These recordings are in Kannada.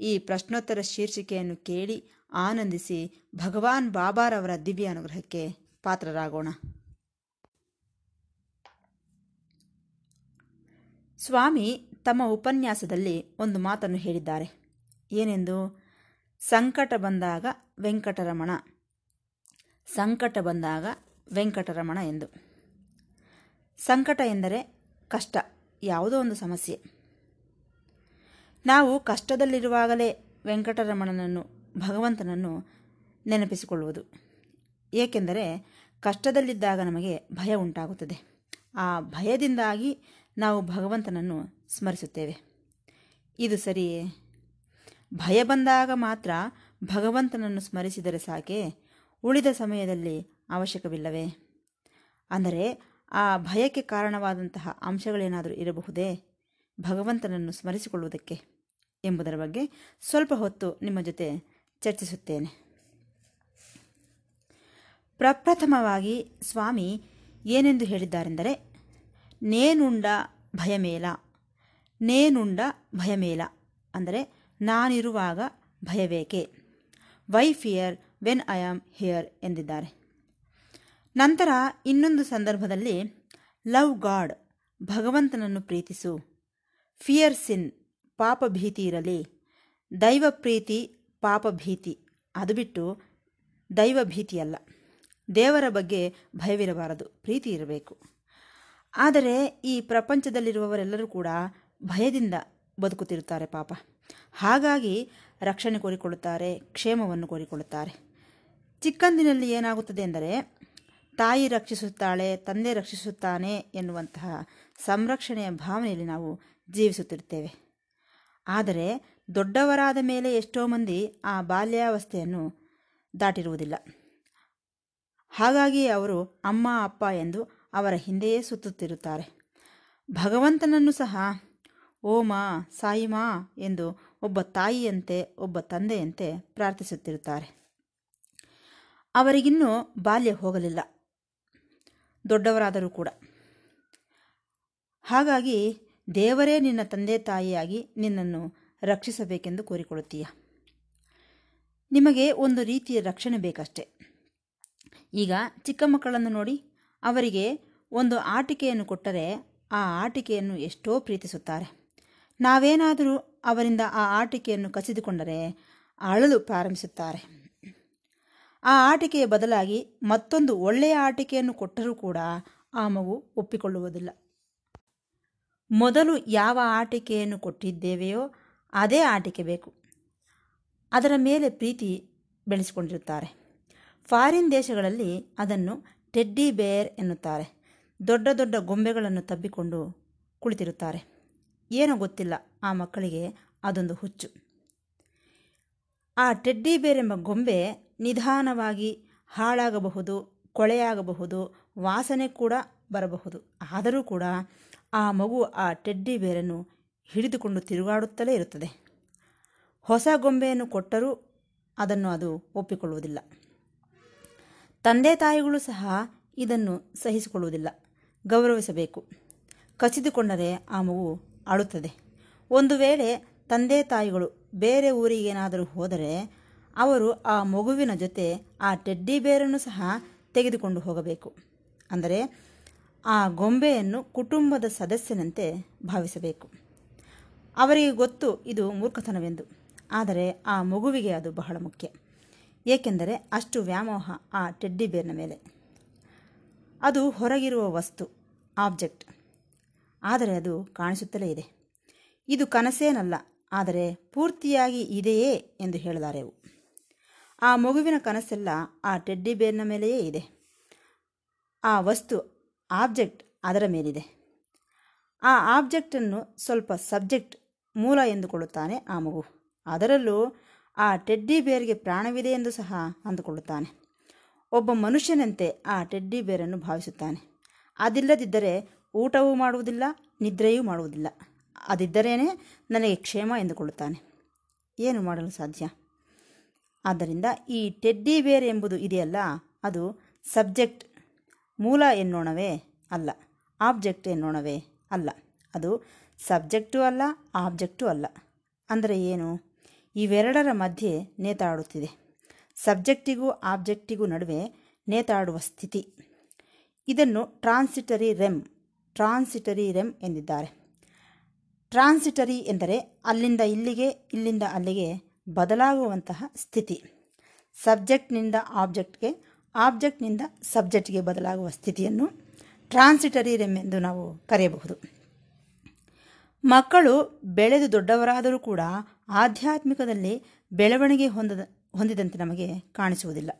ಈ ಪ್ರಶ್ನೋತ್ತರ ಶೀರ್ಷಿಕೆಯನ್ನು ಕೇಳಿ ಆನಂದಿಸಿ ಭಗವಾನ್ ಬಾಬಾರವರ ದಿವ್ಯ ಅನುಗ್ರಹಕ್ಕೆ ಪಾತ್ರರಾಗೋಣ. ಸ್ವಾಮಿ ತಮ್ಮ ಉಪನ್ಯಾಸದಲ್ಲಿ ಒಂದು ಮಾತನ್ನು ಹೇಳಿದ್ದಾರೆ. ಏನೆಂದು? ಸಂಕಟ ಬಂದಾಗ ವೆಂಕಟರಮಣ, ಸಂಕಟ ಬಂದಾಗ ವೆಂಕಟರಮಣ ಎಂದು. ಸಂಕಟ ಎಂದರೆ ಕಷ್ಟ, ಯಾವುದೋ ಒಂದು ಸಮಸ್ಯೆ. ನಾವು ಕಷ್ಟದಲ್ಲಿರುವಾಗಲೇ ವೆಂಕಟರಮಣನನ್ನು, ಭಗವಂತನನ್ನು ನೆನಪಿಸಿಕೊಳ್ಳುವುದು. ಏಕೆಂದರೆ ಕಷ್ಟದಲ್ಲಿದ್ದಾಗ ನಮಗೆ ಭಯ ಉಂಟಾಗುತ್ತದೆ. ಆ ಭಯದಿಂದಾಗಿ ನಾವು ಭಗವಂತನನ್ನು ಸ್ಮರಿಸುತ್ತೇವೆ. ಇದು ಸರಿಯೇ? ಭಯ ಬಂದಾಗ ಮಾತ್ರ ಭಗವಂತನನ್ನು ಸ್ಮರಿಸಿದರೆ ಸಾಕೆ ಉಳಿದ ಸಮಯದಲ್ಲಿ ಅವಶ್ಯಕವಿಲ್ಲವೇ? ಅಂದರೆ ಆ ಭಯಕ್ಕೆ ಕಾರಣವಾದಂತಹ ಅಂಶಗಳೇನಾದರೂ ಇರಬಹುದೇ? ಭಗವಂತನನ್ನು ಸ್ಮರಿಸಿಕೊಳ್ಳುವುದಕ್ಕೆ. ಎಂಬುದರ ಬಗ್ಗೆ ಸ್ವಲ್ಪ ಹೊತ್ತು ನಿಮ್ಮ ಜೊತೆ ಚರ್ಚಿಸುತ್ತೇನೆ. ಪ್ರಪ್ರಥಮವಾಗಿ ಸ್ವಾಮಿ ಏನೆಂದು ಹೇಳಿದ್ದಾರೆಂದರೆ, ನೇನುಂಡ ಭಯಮೇಲ ನೇನುಂಡ ಭಯಮೇಲ ಅಂದರೆ ನಾನಿರುವಾಗ ಭಯಬೇಕೆ why fear when I am here ಎಂದಿದ್ದಾರೆ. ನಂತರ ಇನ್ನೊಂದು ಸಂದರ್ಭದಲ್ಲಿ, ಲವ್ ಗಾಡ್ ಭಗವಂತನನ್ನು ಪ್ರೀತಿಸು ಫಿಯರ್ ಸಿನ್ ಪಾಪ ಭೀತಿ ಇರಲಿ. ದೈವ ಪ್ರೀತಿ ಪಾಪ ಭೀತಿ ಅದು ಬಿಟ್ಟು ದೈವ ಭೀತಿಯಲ್ಲ ದೇವರ ಬಗ್ಗೆ ಭಯವಿರಬಾರದು. ಪ್ರೀತಿ ಇರಬೇಕು. ಆದರೆ ಈ ಪ್ರಪಂಚದಲ್ಲಿರುವವರೆಲ್ಲರೂ ಕೂಡ ಭಯದಿಂದ ಬದುಕುತ್ತಿರುತ್ತಾರೆ ಪಾಪ. ಹಾಗಾಗಿ ರಕ್ಷಣೆ ಕೋರಿಕೊಳ್ಳುತ್ತಾರೆ, ಕ್ಷೇಮವನ್ನು ಕೋರಿಕೊಳ್ಳುತ್ತಾರೆ. ಚಿಕ್ಕಂದಿನಲ್ಲಿ ಏನಾಗುತ್ತದೆ ಎಂದರೆ, ತಾಯಿ ರಕ್ಷಿಸುತ್ತಾಳೆ, ತಂದೆ ರಕ್ಷಿಸುತ್ತಾನೆ ಎನ್ನುವಂತಹ ಸಂರಕ್ಷಣೆಯ ಭಾವನೆಯಲ್ಲಿ ನಾವು ಜೀವಿಸುತ್ತಿರುತ್ತೇವೆ. ಆದರೆ ದೊಡ್ಡವರಾದ ಮೇಲೆ ಎಷ್ಟೋ ಮಂದಿ ಆ ಬಾಲ್ಯಾವಸ್ಥೆಯನ್ನು ದಾಟಿರುವುದಿಲ್ಲ. ಹಾಗಾಗಿ ಅವರು ಅಮ್ಮ, ಅಪ್ಪ ಎಂದು ಅವರ ಹಿಂದೆಯೇ ಸುತ್ತುತ್ತಿರುತ್ತಾರೆ. ಭಗವಂತನನ್ನು ಸಹ ಓಮಾ ಸಾಯಿಮಾ ಎಂದು ಒಬ್ಬ ತಾಯಿಯಂತೆ, ಒಬ್ಬ ತಂದೆಯಂತೆ ಪ್ರಾರ್ಥಿಸುತ್ತಿರುತ್ತಾರೆ. ಅವರಿಗಿನ್ನೂ ಬಾಲ್ಯ ಹೋಗಲಿಲ್ಲ. ದೊಡ್ಡವರಾದರೂ ಕೂಡ. ಹಾಗಾಗಿ ದೇವರೇ ನಿನ್ನ ತಂದೆ ತಾಯಿಯಾಗಿ ನಿನ್ನನ್ನು ರಕ್ಷಿಸಬೇಕೆಂದು ಕೋರಿಕೊಳ್ಳುತ್ತೀಯ? ನಿಮಗೆ ಒಂದು ರೀತಿಯ ರಕ್ಷಣೆ ಬೇಕಷ್ಟೆ. ಈಗ ಚಿಕ್ಕ ಮಕ್ಕಳನ್ನು ನೋಡಿ, ಅವರಿಗೆ ಒಂದು ಆಟಿಕೆಯನ್ನು ಕೊಟ್ಟರೆ ಆ ಆಟಿಕೆಯನ್ನು ಎಷ್ಟೋ ಪ್ರೀತಿಸುತ್ತಾರೆ. ನಾವೇನಾದರೂ ಅವರಿಂದ ಆ ಆಟಿಕೆಯನ್ನು ಕಸಿದುಕೊಂಡರೆ ಅಳಲು ಪ್ರಾರಂಭಿಸುತ್ತಾರೆ. ಆ ಆಟಿಕೆಯ ಬದಲಾಗಿ ಮತ್ತೊಂದು ಒಳ್ಳೆಯ ಆಟಿಕೆಯನ್ನು ಕೊಟ್ಟರೂ ಕೂಡ ಆ ಮಗು ಒಪ್ಪಿಕೊಳ್ಳುವುದಿಲ್ಲ. ಮೊದಲು ಯಾವ ಆಟಿಕೆಯನ್ನು ಕೊಟ್ಟಿದ್ದೇವೆಯೋ ಅದೇ ಆಟಿಕೆ ಬೇಕು. ಅದರ ಮೇಲೆ ಪ್ರೀತಿ ಬೆಳೆಸಿಕೊಂಡಿರುತ್ತಾರೆ. ಫಾರಿನ್ ದೇಶಗಳಲ್ಲಿ ಅದನ್ನು ಟೆಡ್ಡಿ ಬೇರ್ ಎನ್ನುತ್ತಾರೆ. ದೊಡ್ಡ ದೊಡ್ಡ ಗೊಂಬೆಗಳನ್ನು ತಬ್ಬಿಕೊಂಡು ಕುಳಿತಿರುತ್ತಾರೆ. ಏನೋ ಗೊತ್ತಿಲ್ಲ, ಆ ಮಕ್ಕಳಿಗೆ ಅದೊಂದು ಹುಚ್ಚು. ಆ ಟೆಡ್ಡಿ ಬೇರ್ ಎಂಬ ಗೊಂಬೆ ನಿಧಾನವಾಗಿ ಹಾಳಾಗಬಹುದು, ಕೊಳೆಯಾಗಬಹುದು, ವಾಸನೆ ಕೂಡ ಬರಬಹುದು. ಆದರೂ ಕೂಡ ಆ ಮಗು ಆ ಟೆಡ್ಡಿ ಬೇರನ್ನು ಹಿಡಿದುಕೊಂಡು ತಿರುಗಾಡುತ್ತಲೇ ಇರುತ್ತದೆ. ಹೊಸ ಗೊಂಬೆಯನ್ನು ಕೊಟ್ಟರೂ ಅದನ್ನು ಅದು ಒಪ್ಪಿಕೊಳ್ಳುವುದಿಲ್ಲ. ತಂದೆ ತಾಯಿಗಳು ಸಹ ಇದನ್ನು ಸಹಿಸಿಕೊಳ್ಳುವುದಿಲ್ಲ. ಗೌರವಿಸಬೇಕು. ಕಸಿದುಕೊಂಡರೆ ಆ ಮಗು ಅಳುತ್ತದೆ. ಒಂದು ವೇಳೆ ತಂದೆ ತಾಯಿಗಳು ಬೇರೆ ಊರಿಗೇನಾದರೂ ಹೋದರೆ ಅವರು ಆ ಮಗುವಿನ ಜೊತೆ ಆ ಟೆಡ್ಡಿ ಬೇರನ್ನು ಸಹ ತೆಗೆದುಕೊಂಡು ಹೋಗಬೇಕು. ಅಂದರೆ ಆ ಗೊಂಬೆಯನ್ನು ಕುಟುಂಬದ ಸದಸ್ಯನಂತೆ ಭಾವಿಸಬೇಕು. ಅವರಿಗೆ ಗೊತ್ತು ಇದು ಮೂರ್ಖತನವೆಂದು. ಆದರೆ ಆ ಮಗುವಿಗೆ ಅದು ಬಹಳ ಮುಖ್ಯ. ಏಕೆಂದರೆ ಅಷ್ಟು ವ್ಯಾಮೋಹ ಆ ಟೆಡ್ಡಿ ಬೇರ್ನ ಮೇಲೆ. ಅದು ಹೊರಗಿರುವ ವಸ್ತು, ಆಬ್ಜೆಕ್ಟ್. ಆದರೆ ಅದು ಕಾಣಿಸುತ್ತಲೇ ಇದೆ. ಇದು ಕನಸೇನಲ್ಲ, ಆದರೆ ಪೂರ್ತಿಯಾಗಿ ಇದೆಯೇ ಎಂದು ಹೇಳಲಾರೆವು ಆ ಮಗುವಿನ ಕನಸೆಲ್ಲ ಆ ಟೆಡ್ಡಿ ಬೇರ್ನ ಮೇಲೆಯೇ ಇದೆ. ಆ ವಸ್ತು ಆಬ್ಜೆಕ್ಟ್ ಅದರ ಮೇಲಿದೆ. ಆ ಆಬ್ಜೆಕ್ಟನ್ನು ಸ್ವಲ್ಪ ಸಬ್ಜೆಕ್ಟ್ ಮೂಲ ಎಂದುಕೊಳ್ಳುತ್ತಾನೆ ಆ ಮಗು. ಅದರಲ್ಲೂ ಆ ಟೆಡ್ಡಿ ಬೇರ್ಗೆ ಪ್ರಾಣವಿದೆ ಎಂದು ಸಹ ಅಂದುಕೊಳ್ಳುತ್ತಾನೆ. ಒಬ್ಬ ಮನುಷ್ಯನಂತೆ ಆ ಟೆಡ್ಡಿ ಬೇರನ್ನು ಭಾವಿಸುತ್ತಾನೆ. ಅದಿಲ್ಲದಿದ್ದರೆ ಊಟವೂ ಮಾಡುವುದಿಲ್ಲ, ನಿದ್ರೆಯೂ ಮಾಡುವುದಿಲ್ಲ. ಅದಿದ್ದರೇನೆ ನನಗೆ ಕ್ಷೇಮ ಎಂದುಕೊಳ್ಳುತ್ತಾನೆ. ಏನು ಮಾಡಲು ಸಾಧ್ಯ? ಆದ್ದರಿಂದ ಈ ಟೆಡ್ಡಿ ಬೇರ್ ಎಂಬುದು ಇದೆಯಲ್ಲ, ಅದು ಸಬ್ಜೆಕ್ಟ್ ಮೂಲ ಎನ್ನೋಣವೇ ಅಲ್ಲ, ಆಬ್ಜೆಕ್ಟ್ ಎನ್ನೋಣವೇ ಅಲ್ಲ. ಅದು ಸಬ್ಜೆಕ್ಟೂ ಅಲ್ಲ, ಆಬ್ಜೆಕ್ಟೂ ಅಲ್ಲ. ಅಂದರೆ ಏನು? ಇವೆರಡರ ಮಧ್ಯೆ ನೇತಾಡುತ್ತಿದೆ. ಸಬ್ಜೆಕ್ಟಿಗೂ ಆಬ್ಜೆಕ್ಟಿಗೂ ನಡುವೆ ನೇತಾಡುವ ಸ್ಥಿತಿ. ಇದನ್ನು ಟ್ರಾನ್ಸಿಟರಿ ರೆಮ್ ಟ್ರಾನ್ಸಿಟರಿ ರೆಮ್ ಎಂದಿದ್ದಾರೆ. ಟ್ರಾನ್ಸಿಟರಿ ಎಂದರೆ ಅಲ್ಲಿಂದ ಇಲ್ಲಿಗೆ, ಇಲ್ಲಿಂದ ಅಲ್ಲಿಗೆ ಬದಲಾಗುವಂತಹ ಸ್ಥಿತಿ. ಸಬ್ಜೆಕ್ಟ್ನಿಂದ ಆಬ್ಜೆಕ್ಟ್ಗೆ ಆಬ್ಜೆಕ್ಟ್ನಿಂದ ಸಬ್ಜೆಕ್ಟ್ಗೆ ಬದಲಾಗುವ ಸ್ಥಿತಿಯನ್ನು ಟ್ರಾನ್ಸಿಟರಿ ರೆಮ್ ಎಂದು ನಾವು ಕರೆಯಬಹುದು. ಮಕ್ಕಳು ಬೆಳೆದು ದೊಡ್ಡವರಾದರೂ ಕೂಡ ಆಧ್ಯಾತ್ಮಿಕದಲ್ಲಿ ಬೆಳವಣಿಗೆ ಹೊಂದದ, ಹೊಂದಿದಂತೆ ನಮಗೆ ಕಾಣಿಸುವುದಿಲ್ಲ.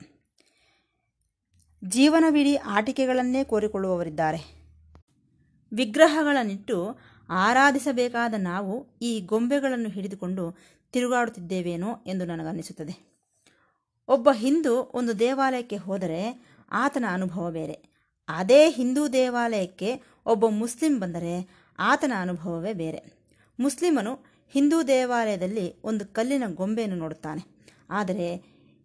ಜೀವನವಿಡೀ ಆಟಿಕೆಗಳನ್ನೇ ಕೋರಿಕೊಳ್ಳುವವರಿದ್ದಾರೆ. ವಿಗ್ರಹಗಳನ್ನಿಟ್ಟು ಆರಾಧಿಸಬೇಕಾದ ನಾವು ಈ ಗೊಂಬೆಗಳನ್ನು ಹಿಡಿದುಕೊಂಡು ತಿರುಗಾಡುತ್ತಿದ್ದೇವೇನೋ ಎಂದು ನನಗನ್ನಿಸುತ್ತದೆ. ಒಬ್ಬ ಹಿಂದೂ ಒಂದು ದೇವಾಲಯಕ್ಕೆ ಹೋದರೆ ಆತನ ಅನುಭವ ಬೇರೆ. ಅದೇ ಹಿಂದೂ ದೇವಾಲಯಕ್ಕೆ ಒಬ್ಬ ಮುಸ್ಲಿಂ ಬಂದರೆ ಆತನ ಅನುಭವವೇ ಬೇರೆ. ಮುಸ್ಲಿಮನು ಹಿಂದೂ ದೇವಾಲಯದಲ್ಲಿ ಒಂದು ಕಲ್ಲಿನ ಗೊಂಬೆಯನ್ನು ನೋಡುತ್ತಾನೆ. ಆದರೆ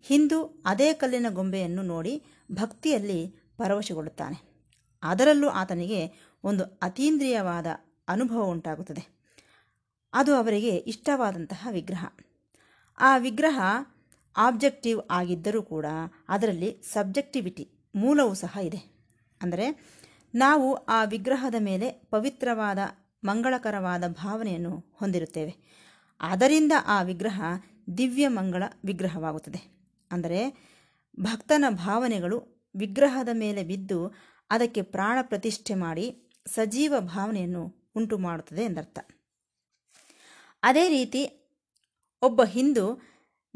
ಹಿಂದೂ ಅದೇ ಕಲ್ಲಿನ ಗೊಂಬೆಯನ್ನು ನೋಡಿ ಭಕ್ತಿಯಲ್ಲಿ ಪರವಶಗೊಳ್ಳುತ್ತಾನೆ. ಅದರಲ್ಲೂ ಆತನಿಗೆ ಒಂದು ಅತೀಂದ್ರಿಯವಾದ ಅನುಭವ ಉಂಟಾಗುತ್ತದೆ. ಅದು ಅವರಿಗೆ ಇಷ್ಟವಾದಂತಹ ವಿಗ್ರಹ. ಆ ವಿಗ್ರಹ ಆಬ್ಜೆಕ್ಟಿವ್ ಆಗಿದ್ದರೂ ಕೂಡ ಅದರಲ್ಲಿ ಸಬ್ಜೆಕ್ಟಿವಿಟಿ ಮೂಲವೂ ಸಹ ಇದೆ. ಅಂದರೆ ನಾವು ಆ ವಿಗ್ರಹದ ಮೇಲೆ ಪವಿತ್ರವಾದ, ಮಂಗಳಕರವಾದ ಭಾವನೆಯನ್ನು ಹೊಂದಿರುತ್ತೇವೆ. ಅದರಿಂದ ಆ ವಿಗ್ರಹ ದಿವ್ಯ ಮಂಗಳ ವಿಗ್ರಹವಾಗುತ್ತದೆ. ಅಂದರೆ ಭಕ್ತನ ಭಾವನೆಗಳು ವಿಗ್ರಹದ ಮೇಲೆ ಬಿದ್ದು ಅದಕ್ಕೆ ಪ್ರಾಣ ಪ್ರತಿಷ್ಠೆ ಮಾಡಿ ಸಜೀವ ಭಾವನೆಯನ್ನು ಉಂಟು ಮಾಡುತ್ತದೆ ಎಂದರ್ಥ. ಅದೇ ರೀತಿ ಒಬ್ಬ ಹಿಂದೂ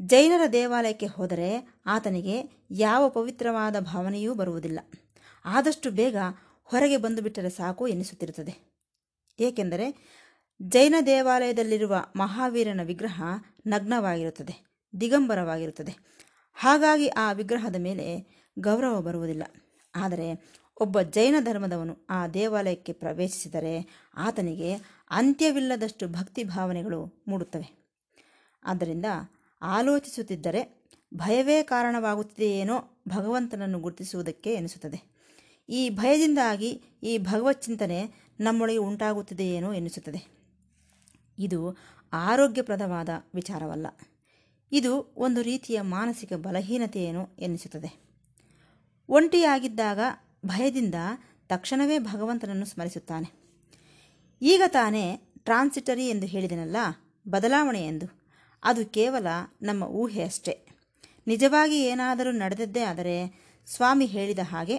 ಜೈನರ ದೇವಾಲಯಕ್ಕೆ ಹೋದರೆ ಆತನಿಗೆ ಯಾವ ಪವಿತ್ರವಾದ ಭಾವನೆಯೂ ಬರುವುದಿಲ್ಲ. ಆದಷ್ಟು ಬೇಗ ಹೊರಗೆ ಬಂದುಬಿಟ್ಟರೆ ಸಾಕು ಎನಿಸುತ್ತಿರುತ್ತದೆ. ಏಕೆಂದರೆ ಜೈನ ದೇವಾಲಯದಲ್ಲಿರುವ ಮಹಾವೀರನ ವಿಗ್ರಹ ನಗ್ನವಾಗಿರುತ್ತದೆ, ದಿಗಂಬರವಾಗಿರುತ್ತದೆ. ಹಾಗಾಗಿ ಆ ವಿಗ್ರಹದ ಮೇಲೆ ಗೌರವ ಬರುವುದಿಲ್ಲ. ಆದರೆ ಒಬ್ಬ ಜೈನ ಧರ್ಮದವನು ಆ ದೇವಾಲಯಕ್ಕೆ ಪ್ರವೇಶಿಸಿದರೆ ಆತನಿಗೆ ಅಂತ್ಯವಿಲ್ಲದಷ್ಟು ಭಕ್ತಿ ಭಾವನೆಗಳು ಮೂಡುತ್ತವೆ. ಆದ್ದರಿಂದ ಆಲೋಚಿಸುತ್ತಿದ್ದರೆ ಭಯವೇ ಕಾರಣವಾಗುತ್ತಿದೆಯೇನೋ ಭಗವಂತನನ್ನು ಗುರುತಿಸುವುದಕ್ಕೆ ಎನಿಸುತ್ತದೆ. ಈ ಭಯದಿಂದಾಗಿ ಈ ಭಗವತ್ ಚಿಂತನೆ ನಮ್ಮೊಳಗೆ ಉಂಟಾಗುತ್ತಿದೆಯೇನೋ ಎನಿಸುತ್ತದೆ. ಇದು ಆರೋಗ್ಯಪ್ರದವಾದ ವಿಚಾರವಲ್ಲ. ಇದು ಒಂದು ರೀತಿಯ ಮಾನಸಿಕ ಬಲಹೀನತೆಯೇನು ಎನಿಸುತ್ತದೆ. ಒಂಟಿಯಾಗಿದ್ದಾಗ ಭಯದಿಂದ ತಕ್ಷಣವೇ ಭಗವಂತನನ್ನು ಸ್ಮರಿಸುತ್ತಾನೆ. ಈಗ ತಾನೇ ಟ್ರಾನ್ಸಿಟರಿ ಎಂದು ಹೇಳಿದನಲ್ಲ ಬದಲಾವಣೆ ಎಂದು ಅದು ಕೇವಲ ನಮ್ಮ ಊಹೆ ಅಷ್ಟೇ. ನಿಜವಾಗಿ ಏನಾದರೂ ನಡೆದದ್ದೇ ಆದರೆ ಸ್ವಾಮಿ ಹೇಳಿದ ಹಾಗೆ,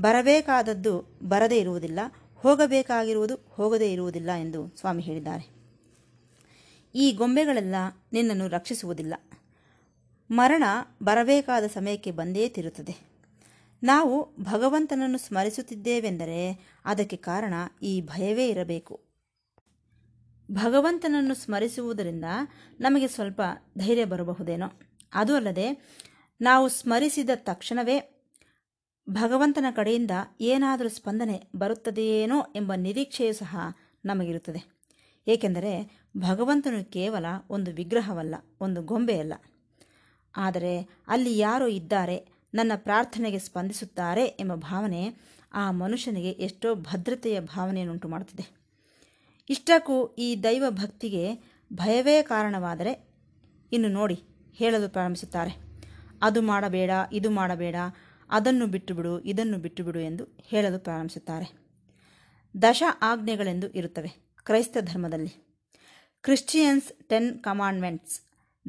ಬರಬೇಕಾದದ್ದು ಬರದೇ ಇರುವುದಿಲ್ಲ, ಹೋಗಬೇಕಾಗಿರುವುದು ಹೋಗದೇ ಇರುವುದಿಲ್ಲ ಎಂದು ಸ್ವಾಮಿ ಹೇಳಿದ್ದಾರೆ. ಈ ಗೊಂಬೆಗಳೆಲ್ಲ ನಿನ್ನನ್ನು ರಕ್ಷಿಸುವುದಿಲ್ಲ. ಮರಣ ಬರಬೇಕಾದ ಸಮಯಕ್ಕೆ ಬಂದೇ ತಿರುತ್ತದೆ. ನಾವು ಭಗವಂತನನ್ನು ಸ್ಮರಿಸುತ್ತಿದ್ದೇವೆಂದರೆ ಅದಕ್ಕೆ ಕಾರಣ ಈ ಭಯವೇ ಇರಬೇಕು. ಭಗವಂತನನ್ನು ಸ್ಮರಿಸುವುದರಿಂದ ನಮಗೆ ಸ್ವಲ್ಪ ಧೈರ್ಯ ಬರಬಹುದೇನೋ. ಅದು ಅಲ್ಲದೆ ನಾವು ಸ್ಮರಿಸಿದ ತಕ್ಷಣವೇ ಭಗವಂತನ ಕಡೆಯಿಂದ ಏನಾದರೂ ಸ್ಪಂದನೆ ಬರುತ್ತದೆಯೇನೋ ಎಂಬ ನಿರೀಕ್ಷೆಯು ಸಹ ನಮಗಿರುತ್ತದೆ. ಏಕೆಂದರೆ ಭಗವಂತನು ಕೇವಲ ಒಂದು ವಿಗ್ರಹವಲ್ಲ, ಒಂದು ಗೊಂಬೆಯಲ್ಲ. ಆದರೆ ಅಲ್ಲಿ ಯಾರೋ ಇದ್ದಾರೆ, ನನ್ನ ಪ್ರಾರ್ಥನೆಗೆ ಸ್ಪಂದಿಸುತ್ತಾರೆ ಎಂಬ ಭಾವನೆ ಆ ಮನುಷ್ಯನಿಗೆ ಎಷ್ಟೋ ಭದ್ರತೆಯ ಭಾವನೆಯನ್ನುಂಟು ಮಾಡುತ್ತಿದೆ ಇಷ್ಟಕ್ಕೂ ಈ ದೈವ ಭಕ್ತಿಗೆ ಭಯವೇ ಕಾರಣವಾದರೆ ಇನ್ನು ನೋಡಿ ಹೇಳಲು ಪ್ರಾರಂಭಿಸುತ್ತಾರೆ. ಅದು ಮಾಡಬೇಡ, ಇದು ಮಾಡಬೇಡ, ಅದನ್ನು ಬಿಟ್ಟುಬಿಡು, ಇದನ್ನು ಬಿಟ್ಟುಬಿಡು ಎಂದು ಹೇಳಲು ಪ್ರಾರಂಭಿಸುತ್ತಾರೆ. ದಶ ಆಜ್ಞೆಗಳೆಂದು ಇರುತ್ತವೆ ಕ್ರೈಸ್ತ ಧರ್ಮದಲ್ಲಿ. ಕ್ರಿಶ್ಚಿಯನ್ಸ್ ಟೆನ್ ಕಮಾಂಡ್ಮೆಂಟ್ಸ್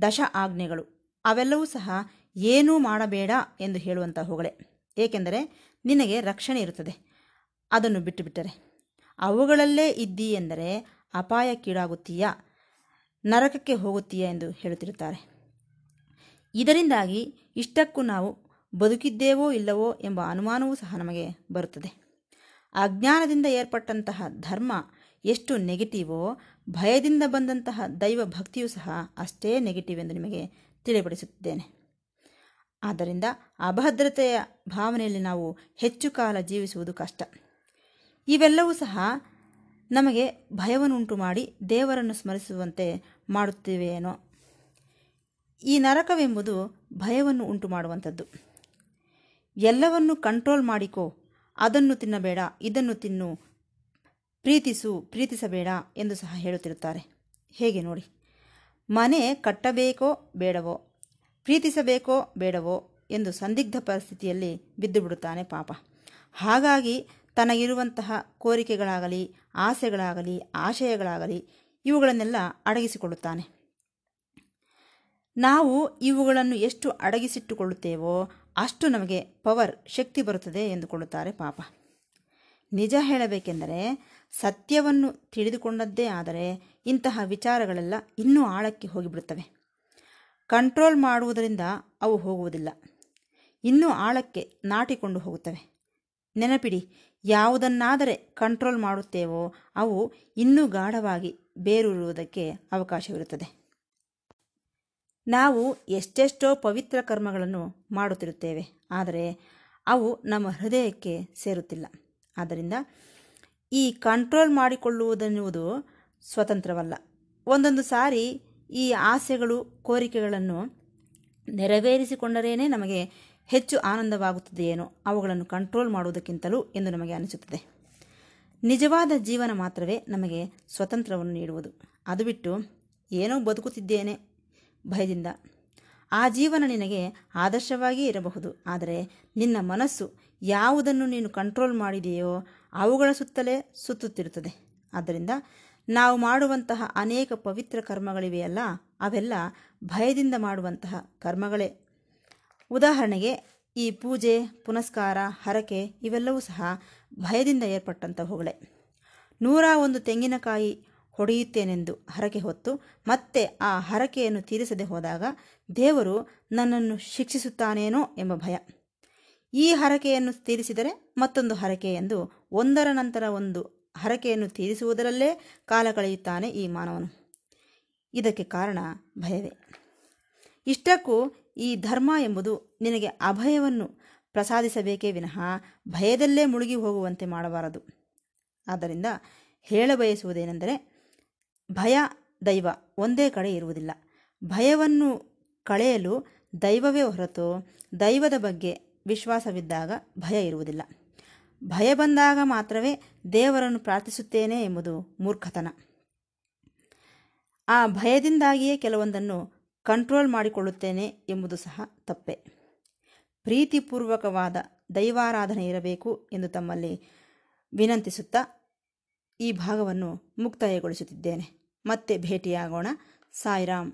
ದಶ ಆಜ್ಞೆಗಳು. ಅವೆಲ್ಲವೂ ಸಹ ಏನೂ ಮಾಡಬೇಡ ಎಂದು ಹೇಳುವಂತಹವುಗಳೇ. ಏಕೆಂದರೆ ನಿನಗೆ ರಕ್ಷಣೆ ಇರುತ್ತದೆ. ಅದನ್ನು ಬಿಟ್ಟುಬಿಟ್ಟರೆ. ಅವುಗಳಲ್ಲೇ ಇದ್ದೀ ಎಂದರೆ ಅಪಾಯಕ್ಕೀಡಾಗುತ್ತೀಯಾ ನರಕಕ್ಕೆ ಹೋಗುತ್ತೀಯಾ ಎಂದು ಹೇಳುತ್ತಿರುತ್ತಾರೆ. ಇದರಿಂದಾಗಿ ಇಷ್ಟಕ್ಕೂ ನಾವು ಬದುಕಿದ್ದೇವೋ ಇಲ್ಲವೋ ಎಂಬ ಅನುಮಾನವೂ ಸಹ ನಮಗೆ ಬರುತ್ತದೆ. ಅಜ್ಞಾನದಿಂದ ಏರ್ಪಟ್ಟಂತಹ ಧರ್ಮ ಎಷ್ಟು ನೆಗೆಟಿವೋ, ಭಯದಿಂದ ಬಂದಂತಹ ದೈವ ಭಕ್ತಿಯೂ ಸಹ ಅಷ್ಟೇ ನೆಗೆಟಿವ್ ಎಂದು ನಿಮಗೆ ತಿಳಿಪಡಿಸುತ್ತಿದ್ದೇನೆ ಆದ್ದರಿಂದ ಅಭದ್ರತೆಯ ಭಾವನೆಯಲ್ಲಿ ನಾವು ಹೆಚ್ಚು ಕಾಲ ಜೀವಿಸುವುದು ಕಷ್ಟ. ಇವೆಲ್ಲವೂ ಸಹ ನಮಗೆ ಭಯವನ್ನುಂಟು ಮಾಡಿ ದೇವರನ್ನು ಸ್ಮರಿಸುವಂತೆ ಮಾಡುತ್ತಿವೆಯೇನೋ ಈ ನರಕವೆಂಬುದು ಭಯವನ್ನು ಉಂಟು ಮಾಡುವಂಥದ್ದು. ಎಲ್ಲವನ್ನು ಕಂಟ್ರೋಲ್ ಮಾಡಿಕೋ, ಅದನ್ನು ತಿನ್ನಬೇಡ, ಇದನ್ನು ತಿನ್ನು, ಪ್ರೀತಿಸು, ಪ್ರೀತಿಸಬೇಡ ಎಂದು ಸಹ ಹೇಳುತ್ತಿರುತ್ತಾರೆ. ಹೇಗೆ ನೋಡಿ? ಮನೆ ಕಟ್ಟಬೇಕೋ ಬೇಡವೋ, ಪ್ರೀತಿಸಬೇಕೋ ಬೇಡವೋ ಎಂದು ಸಂದಿಗ್ಧ ಪರಿಸ್ಥಿತಿಯಲ್ಲಿ ಬಿದ್ದು ಬಿಡುತ್ತಾನೆ ಪಾಪ. ಹಾಗಾಗಿ ತನಗಿರುವಂತಹ ಕೋರಿಕೆಗಳಾಗಲಿ, ಆಸೆಗಳಾಗಲಿ, ಆಶಯಗಳಾಗಲಿ ಇವುಗಳನ್ನೆಲ್ಲ ಅಡಗಿಸಿಕೊಳ್ಳುತ್ತಾನೆ. ನಾವು ಇವುಗಳನ್ನು ಎಷ್ಟು ಅಡಗಿಸಿಟ್ಟುಕೊಳ್ಳುತ್ತೇವೋ ಅಷ್ಟು ನಮಗೆ ಪವರ್, ಶಕ್ತಿ ಬರುತ್ತದೆ ಎಂದುಕೊಳ್ಳುತ್ತಾರೆ ಪಾಪ. ನಿಜ ಹೇಳಬೇಕೆಂದರೆ ಸತ್ಯವನ್ನು ತಿಳಿದುಕೊಂಡದ್ದೇ ಆದರೆ ಇಂತಹ ವಿಚಾರಗಳೆಲ್ಲ ಇನ್ನೂ ಆಳಕ್ಕೆ ಹೋಗಿಬಿಡುತ್ತವೆ. ಕಂಟ್ರೋಲ್ ಮಾಡುವುದರಿಂದ ಅವು ಹೋಗುವುದಿಲ್ಲ. ಇನ್ನೂ ಆಳಕ್ಕೆ ನಾಟಿಕೊಂಡು ಹೋಗುತ್ತವೆ. ನೆನಪಿಡಿ ಯಾವುದನ್ನಾದರೆ ಕಂಟ್ರೋಲ್ ಮಾಡುತ್ತೇವೋ ಅವು ಇನ್ನೂ ಗಾಢವಾಗಿ ಬೇರೂರುವುದಕ್ಕೆ ಅವಕಾಶವಿರುತ್ತದೆ. ನಾವು ಎಷ್ಟೆಷ್ಟೋ ಪವಿತ್ರ ಕರ್ಮಗಳನ್ನು ಮಾಡುತ್ತಿರುತ್ತೇವೆ, ಆದರೆ ಅವು ನಮ್ಮ ಹೃದಯಕ್ಕೆ ಸೇರುತ್ತಿಲ್ಲ. ಆದ್ದರಿಂದ ಈ ಕಂಟ್ರೋಲ್ ಮಾಡಿಕೊಳ್ಳುವುದೆನ್ನುವುದು ಸ್ವತಂತ್ರವಲ್ಲ. ಒಂದೊಂದು ಸಾರಿ ಈ ಆಸೆಗಳು, ಕೋರಿಕೆಗಳನ್ನು ನೆರವೇರಿಸಿಕೊಂಡರೇನೆ ನಮಗೆ ಹೆಚ್ಚು ಆನಂದವಾಗುತ್ತದೆಯೇನೋ ಅವುಗಳನ್ನು ಕಂಟ್ರೋಲ್ ಮಾಡುವುದಕ್ಕಿಂತಲೂ ಎಂದು ನಮಗೆ ಅನಿಸುತ್ತದೆ. ನಿಜವಾದ ಜೀವನ ಮಾತ್ರವೇ ನಮಗೆ ಸ್ವತಂತ್ರವನ್ನು ನೀಡುವುದು. ಅದು ಬಿಟ್ಟು ಏನೋ ಬದುಕುತ್ತಿದ್ದೇನೆ ಭಯದಿಂದ. ಆ ಜೀವನ ನಿನಗೆ ಆದರ್ಶವಾಗಿ ಇರಬಹುದು. ಆದರೆ ನಿನ್ನ ಮನಸ್ಸು ಯಾವುದನ್ನು ನೀನು ಕಂಟ್ರೋಲ್ ಮಾಡಿದೆಯೋ ಅವುಗಳ ಸುತ್ತಲೇ ಸುತ್ತುತ್ತಿರುತ್ತದೆ. ಆದ್ದರಿಂದ ನಾವು ಮಾಡುವಂತಹ ಅನೇಕ ಪವಿತ್ರ ಕರ್ಮಗಳಿವೆಯಲ್ಲ, ಅವೆಲ್ಲ ಭಯದಿಂದ ಮಾಡುವಂತಹ ಕರ್ಮಗಳೇ. ಉದಾಹರಣೆಗೆ ಈ ಪೂಜೆ, ಪುನಸ್ಕಾರ, ಹರಕೆ ಇವೆಲ್ಲವೂ ಸಹ ಭಯದಿಂದ ಏರ್ಪಟ್ಟಂಥವುಗಳೇ ನೂರ ಒಂದು ತೆಂಗಿನಕಾಯಿ ಹೊಡೆಯುತ್ತೇನೆಂದು ಹರಕೆ ಹೊತ್ತು ಮತ್ತೆ ಆ ಹರಕೆಯನ್ನು ತೀರಿಸದೆ ಹೋದಾಗ ದೇವರು ನನ್ನನ್ನು ಶಿಕ್ಷಿಸುತ್ತಾನೇನೋ ಎಂಬ ಭಯ. ಈ ಹರಕೆಯನ್ನು ತೀರಿಸಿದರೆ ಮತ್ತೊಂದು ಹರಕೆ ಎಂದು ಒಂದರ ನಂತರ ಒಂದು ಹರಕೆಯನ್ನು ತೀರಿಸುವುದರಲ್ಲೇ ಕಾಲ ಕಳೆಯುತ್ತಾನೆ ಈ ಮಾನವನು. ಇದಕ್ಕೆ ಕಾರಣ ಭಯವೇ. ಇಷ್ಟಕ್ಕೂ ಈ ಧರ್ಮ ಎಂಬುದು ನಿನಗೆ ಅಭಯವನ್ನು ಪ್ರಸಾದಿಸಬೇಕೇ ವಿನಃ ಭಯದಲ್ಲೇ ಮುಳುಗಿ ಹೋಗುವಂತೆ ಮಾಡಬಾರದು. ಆದ್ದರಿಂದ ಹೇಳಬಯಸುವುದೇನೆಂದರೆ ಭಯ ದೈವ ಒಂದೇ ಕಡೆ ಇರುವುದಿಲ್ಲ. ಭಯವನ್ನು ಕಳೆಯಲು ದೈವವೇ ಹೊರತು ದೈವದ ಬಗ್ಗೆ ವಿಶ್ವಾಸವಿದ್ದಾಗ ಭಯ ಇರುವುದಿಲ್ಲ. ಭಯ ಬಂದಾಗ ಮಾತ್ರವೇ ದೇವರನ್ನು ಪ್ರಾರ್ಥಿಸುತ್ತೇನೆ ಎಂಬುದು ಮೂರ್ಖತನ. ಆ ಭಯದಿಂದಾಗಿಯೇ ಕೆಲವೊಂದನ್ನು ಕಂಟ್ರೋಲ್ ಮಾಡಿಕೊಳ್ಳುತ್ತೇನೆ ಎಂಬುದು ಸಹ ತಪ್ಪೆ. ಪ್ರೀತಿಪೂರ್ವಕವಾದ ದೈವಾರಾಧನೆ ಇರಬೇಕು ಎಂದು ತಮ್ಮಲ್ಲಿ ವಿನಂತಿಸುತ್ತಾ ಈ ಭಾಗವನ್ನು ಮುಕ್ತಾಯಗೊಳಿಸುತ್ತಿದ್ದೇನೆ. ಮತ್ತೆ ಭೇಟಿಯಾಗೋಣ. ಸಾಯಿರಾಮ್.